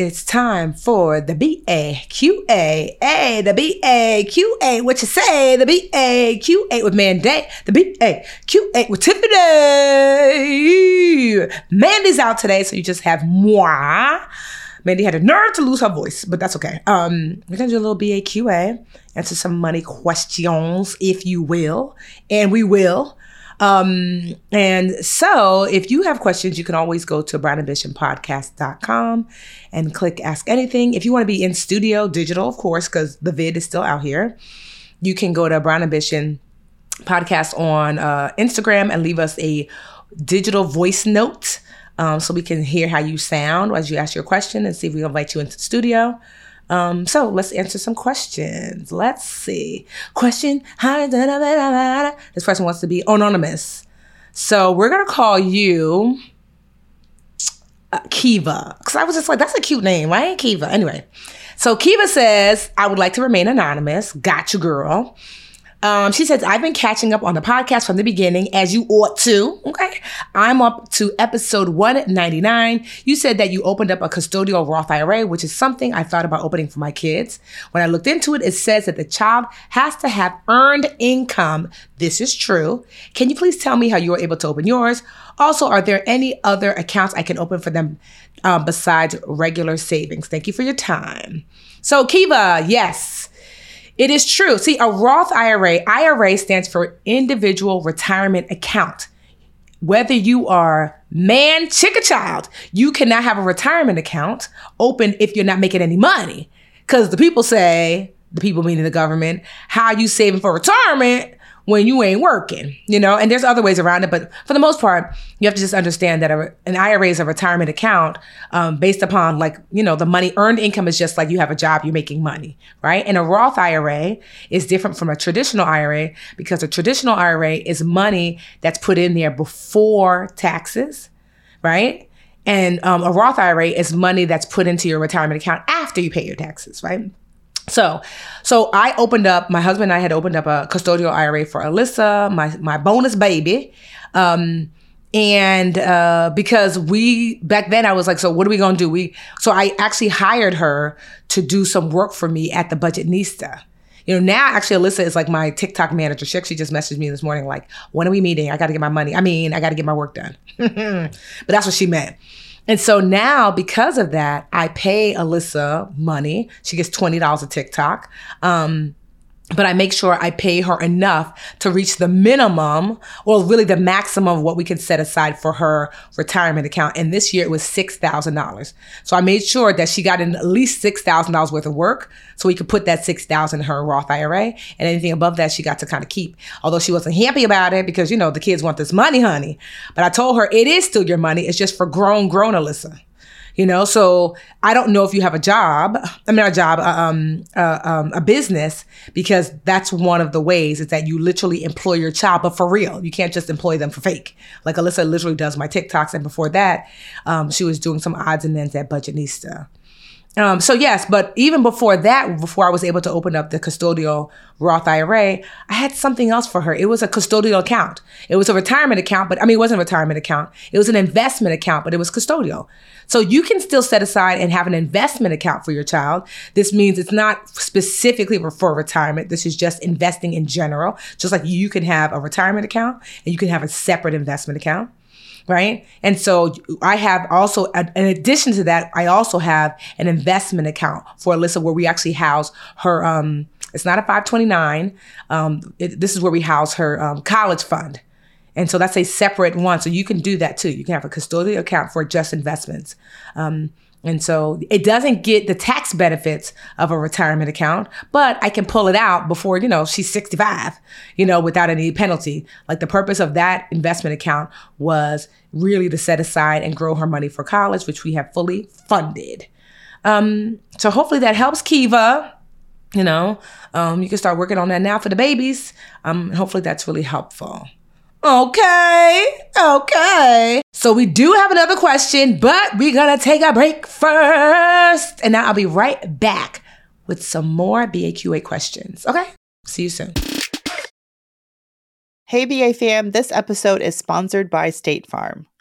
It's time for the BAQA. A, the BAQA. What you say? The BAQA with Mandi. The BAQA with Tiffany. Mandi's out today, so you just have moi. Mandi had a nerve to lose her voice, but that's okay. Um, we're gonna do a little BAQA, answer some money questions, if you will, and we will. Um, and so if you have questions, you can always go to brownambitionpodcast.com and click ask anything. If you want to be in studio digital, of course, because the vid is still out here, you can go to Brown Ambition podcast on uh, Instagram and leave us a digital voice note. Um, so we can hear how you sound as you ask your question and see if we invite you into the studio. Um, so let's answer some questions. Let's see. Question. This person wants to be anonymous. So we're going to call you uh, Kiva. Because I was just like, that's a cute name, right? Kiva. Anyway. So Kiva says, I would like to remain anonymous. Gotcha, girl. Um, she says, I've been catching up on the podcast from the beginning, as you ought to. Okay. I'm up to episode 199. You said that you opened up a custodial Roth IRA, which is something I thought about opening for my kids. When I looked into it, it says that the child has to have earned income. This is true. Can you please tell me how you were able to open yours? Also, are there any other accounts I can open for them uh, besides regular savings? Thank you for your time. So, Kiva, yes. It is true. See, a Roth IRA, IRA stands for individual retirement account. Whether you are man, chick, or child, you cannot have a retirement account open if you're not making any money. Because the people say, the people meaning the government, how you saving for retirement when you ain't working, you know, and there's other ways around it. But for the most part, you have to just understand that a, an IRA is a retirement account um, based upon like, you know, the money earned income is just like you have a job, you're making money, right? And a Roth IRA is different from a traditional IRA because a traditional IRA is money that's put in there before taxes, right? And um, a Roth IRA is money that's put into your retirement account after you pay your taxes, right? So, so I opened up. My husband and I had opened up a custodial IRA for Alyssa, my my bonus baby, um, and uh, because we back then I was like, so what are we gonna do? We so I actually hired her to do some work for me at the Budgetnista You know, now actually Alyssa is like my TikTok manager. She actually just messaged me this morning, like, when are we meeting? I got to get my money. I mean, I got to get my work done. but that's what she meant. And so now, because of that, I pay Alyssa money. She gets $20 a TikTok. Um, but I make sure I pay her enough to reach the minimum or really the maximum of what we can set aside for her retirement account. And this year it was $6,000. So I made sure that she got in at least $6,000 worth of work so we could put that 6000 in her Roth IRA. And anything above that, she got to kind of keep. Although she wasn't happy about it because, you know, the kids want this money, honey. But I told her it is still your money. It's just for grown, grown Alyssa you know? So i don't know if you have a job i mean a job um, uh, um, a business because that's one of the ways is that you literally employ your child but for real you can't just employ them for fake. Like alyssa literally does my tiktoks and before that um, she was doing some odds and ends at budgetnista Um, so yes, but even before that, before I was able to open up the custodial Roth IRA, I had something else for her. It was a custodial account. It was a retirement account, but I mean, it wasn't a retirement account. It was an investment account, but it was custodial. So you can still set aside and have an investment account for your child. This means it's not specifically for retirement. This is just investing in general. Just like you can have a retirement account and you can have a separate investment account right? And so I have also, in addition to that, I also have an investment account for Alyssa where we actually house her. Um, it's not a 529. Um, it, this is where we house her um, college fund. And so that's a separate one. So you can do that too. You can have a custodial account for just investments. Um, and so it doesn't get the tax benefits of a retirement account, but I can pull it out before, you know, she's 65, you know, without any penalty. Like the purpose of that investment account was really to set aside and grow her money for college, which we have fully funded. Um, so hopefully that helps Kiva. You know, um, you can start working on that now for the babies. Um, hopefully that's really helpful. Okay, okay. So we do have another question, but we're gonna take a break first. And now I'll be right back with some more BAQA questions. Okay? See you soon. Hey, BA fam, this episode is sponsored by State Farm.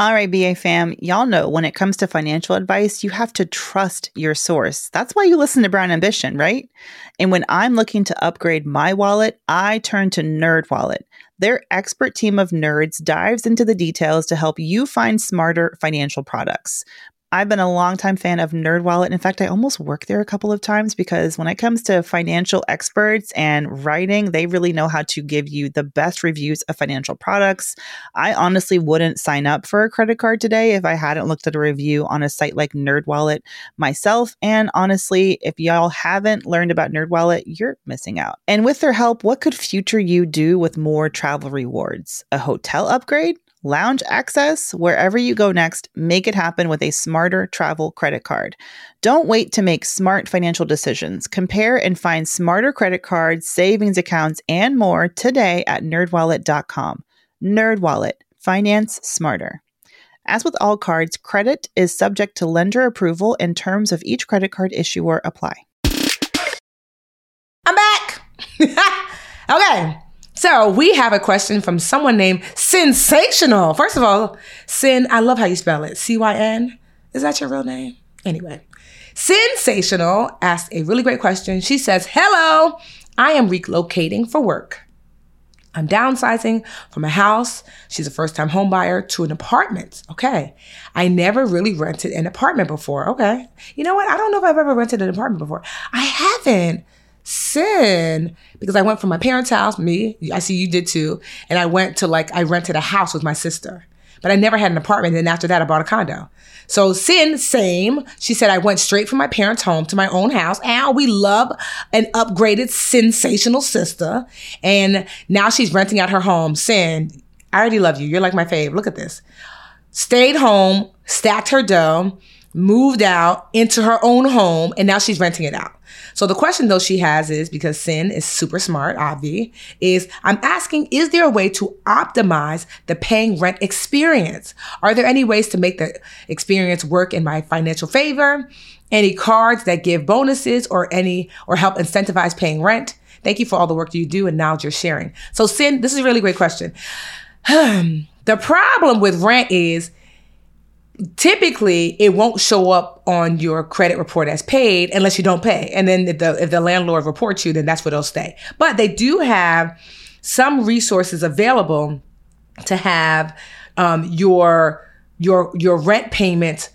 All right, BA fam, y'all know when it comes to financial advice, you have to trust your source. That's why you listen to Brown Ambition, right? And when I'm looking to upgrade my wallet, I turn to NerdWallet. Their expert team of nerds dives into the details to help you find smarter financial products. I've been a longtime fan of NerdWallet. In fact, I almost worked there a couple of times because when it comes to financial experts and writing, they really know how to give you the best reviews of financial products. I honestly wouldn't sign up for a credit card today if I hadn't looked at a review on a site like NerdWallet myself. And honestly, if y'all haven't learned about NerdWallet, you're missing out. And with their help, what could future you do with more travel rewards? A hotel upgrade? Lounge access, wherever you go next, make it happen with a smarter travel credit card. Don't wait to make smart financial decisions. Compare and find smarter credit cards, savings accounts, and more today at nerdwallet.com. Nerdwallet, finance smarter. As with all cards, credit is subject to lender approval and terms of each credit card issuer apply. I'm back. okay. So we have a question from someone named Sensational. First of all, Cyn, I love how you spell it. C Y N. Is that your real name? Anyway, Sensational asked a really great question. She says, Hello, I am relocating for work. I'm downsizing from a house. She's a first time home buyer to an apartment. Okay. I never really rented an apartment before. Okay. You know what? I don't know if I've ever rented an apartment before. I haven't Cyn because I went from my parents' house, me, I see you did too, and I went to like, I rented a house with my sister. But I never had an apartment. And after that, I bought a condo. So Cyn, same. She said I went straight from my parents' home to my own house. And we love an upgraded, sensational sister. And now she's renting out her home. Cyn, I already love you. You're like my fave. Look at this. Stayed home, stacked her dough, moved out into her own home, and now she's renting it out. So the question though she has is because Cyn is super smart, Avi, is I'm asking, is there a way to optimize the paying rent experience? Are there any ways to make the experience work in my financial favor? Any cards that give bonuses or any or help incentivize paying rent? Thank you for all the work you do and knowledge you're sharing. So Cyn, this is a really great question. the problem with rent is typically it won't show up on your credit report as paid unless you don't pay. And then if the if the landlord reports you, then that's where they'll stay. But they do have some resources available to have um, your your your rent payments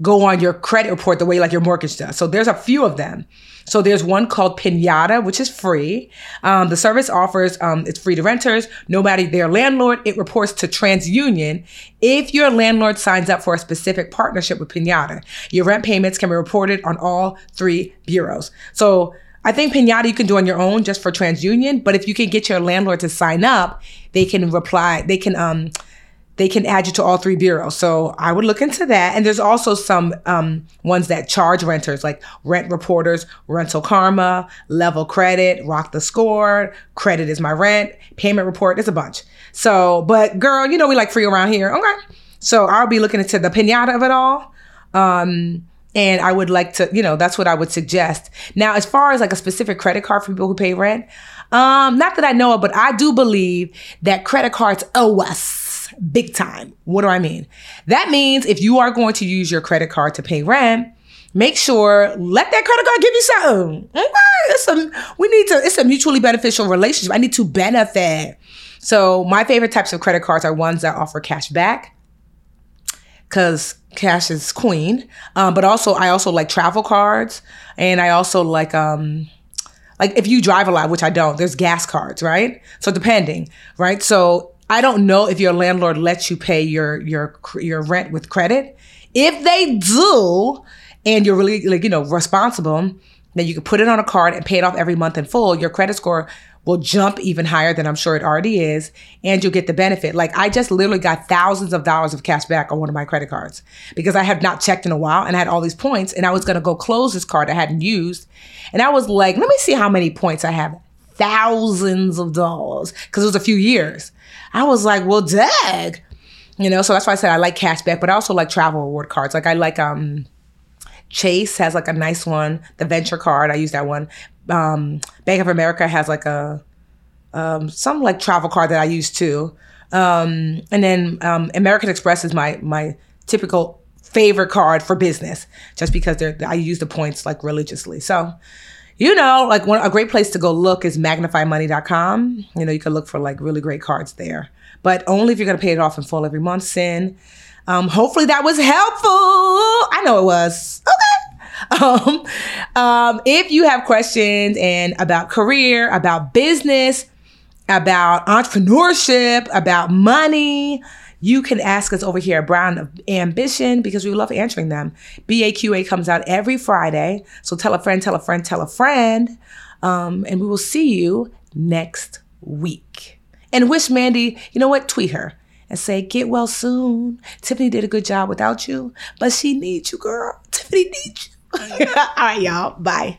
go on your credit report the way like your mortgage does. So there's a few of them. So there's one called Pinata, which is free. Um, the service offers um, it's free to renters, Nobody their landlord. It reports to TransUnion if your landlord signs up for a specific partnership with Pinata. Your rent payments can be reported on all three bureaus. So I think Pinata you can do on your own just for TransUnion, but if you can get your landlord to sign up, they can reply. They can um they can add you to all three bureaus. So I would look into that. And there's also some um, ones that charge renters, like Rent Reporters, Rental Kharma, Level Credit, Rock the Score, Credit is my rent, Payment Report. There's a bunch. So, but girl, you know we like free around here. Okay. So I'll be looking into the pinata of it all. Um, and I would like to, you know, that's what I would suggest. Now, as far as like a specific credit card for people who pay rent, um, not that I know of, but I do believe that credit cards owe us big time. What do I mean? That means if you are going to use your credit card to pay rent, make sure let that credit card give you something. Okay, it's a we need to. It's a mutually beneficial relationship. I need to benefit. So my favorite types of credit cards are ones that offer cash back because cash is queen. Um, but also, I also like travel cards, and I also like um, like if you drive a lot, which I don't. There's gas cards, right? So depending, right? So I don't know if your landlord lets you pay your your your rent with credit. If they do, and you're really like you know responsible, then you can put it on a card and pay it off every month in full. Your credit score will jump even higher than I'm sure it already is, and you'll get the benefit. Like I just literally got thousands of dollars of cash back on one of my credit cards because I have not checked in a while and I had all these points, and I was gonna go close this card I hadn't used, and I was like, let me see how many points I have. Thousands of dollars because it was a few years. I was like, well, dag. You know, so that's why I said I like cashback, but I also like travel reward cards. Like I like um Chase has like a nice one, the venture card. I use that one. Um, Bank of America has like a um, some like travel card that I use too. Um, and then um, American Express is my my typical favorite card for business, just because they're I use the points like religiously. So you know, like one a great place to go look is magnifymoney.com. You know, you can look for like really great cards there, but only if you're gonna pay it off in full every month. Cyn. Um, hopefully that was helpful. I know it was. Okay. Um, um, if you have questions and about career, about business, about entrepreneurship, about money, you can ask us over here at Brown Ambition because we love answering them. BAQA comes out every Friday. So tell a friend, tell a friend, tell a friend. Um, and we will see you next week. And wish Mandi, you know what? Tweet her and say, get well soon. Tiffany did a good job without you, but she needs you, girl. Tiffany needs you. All right, y'all. Bye.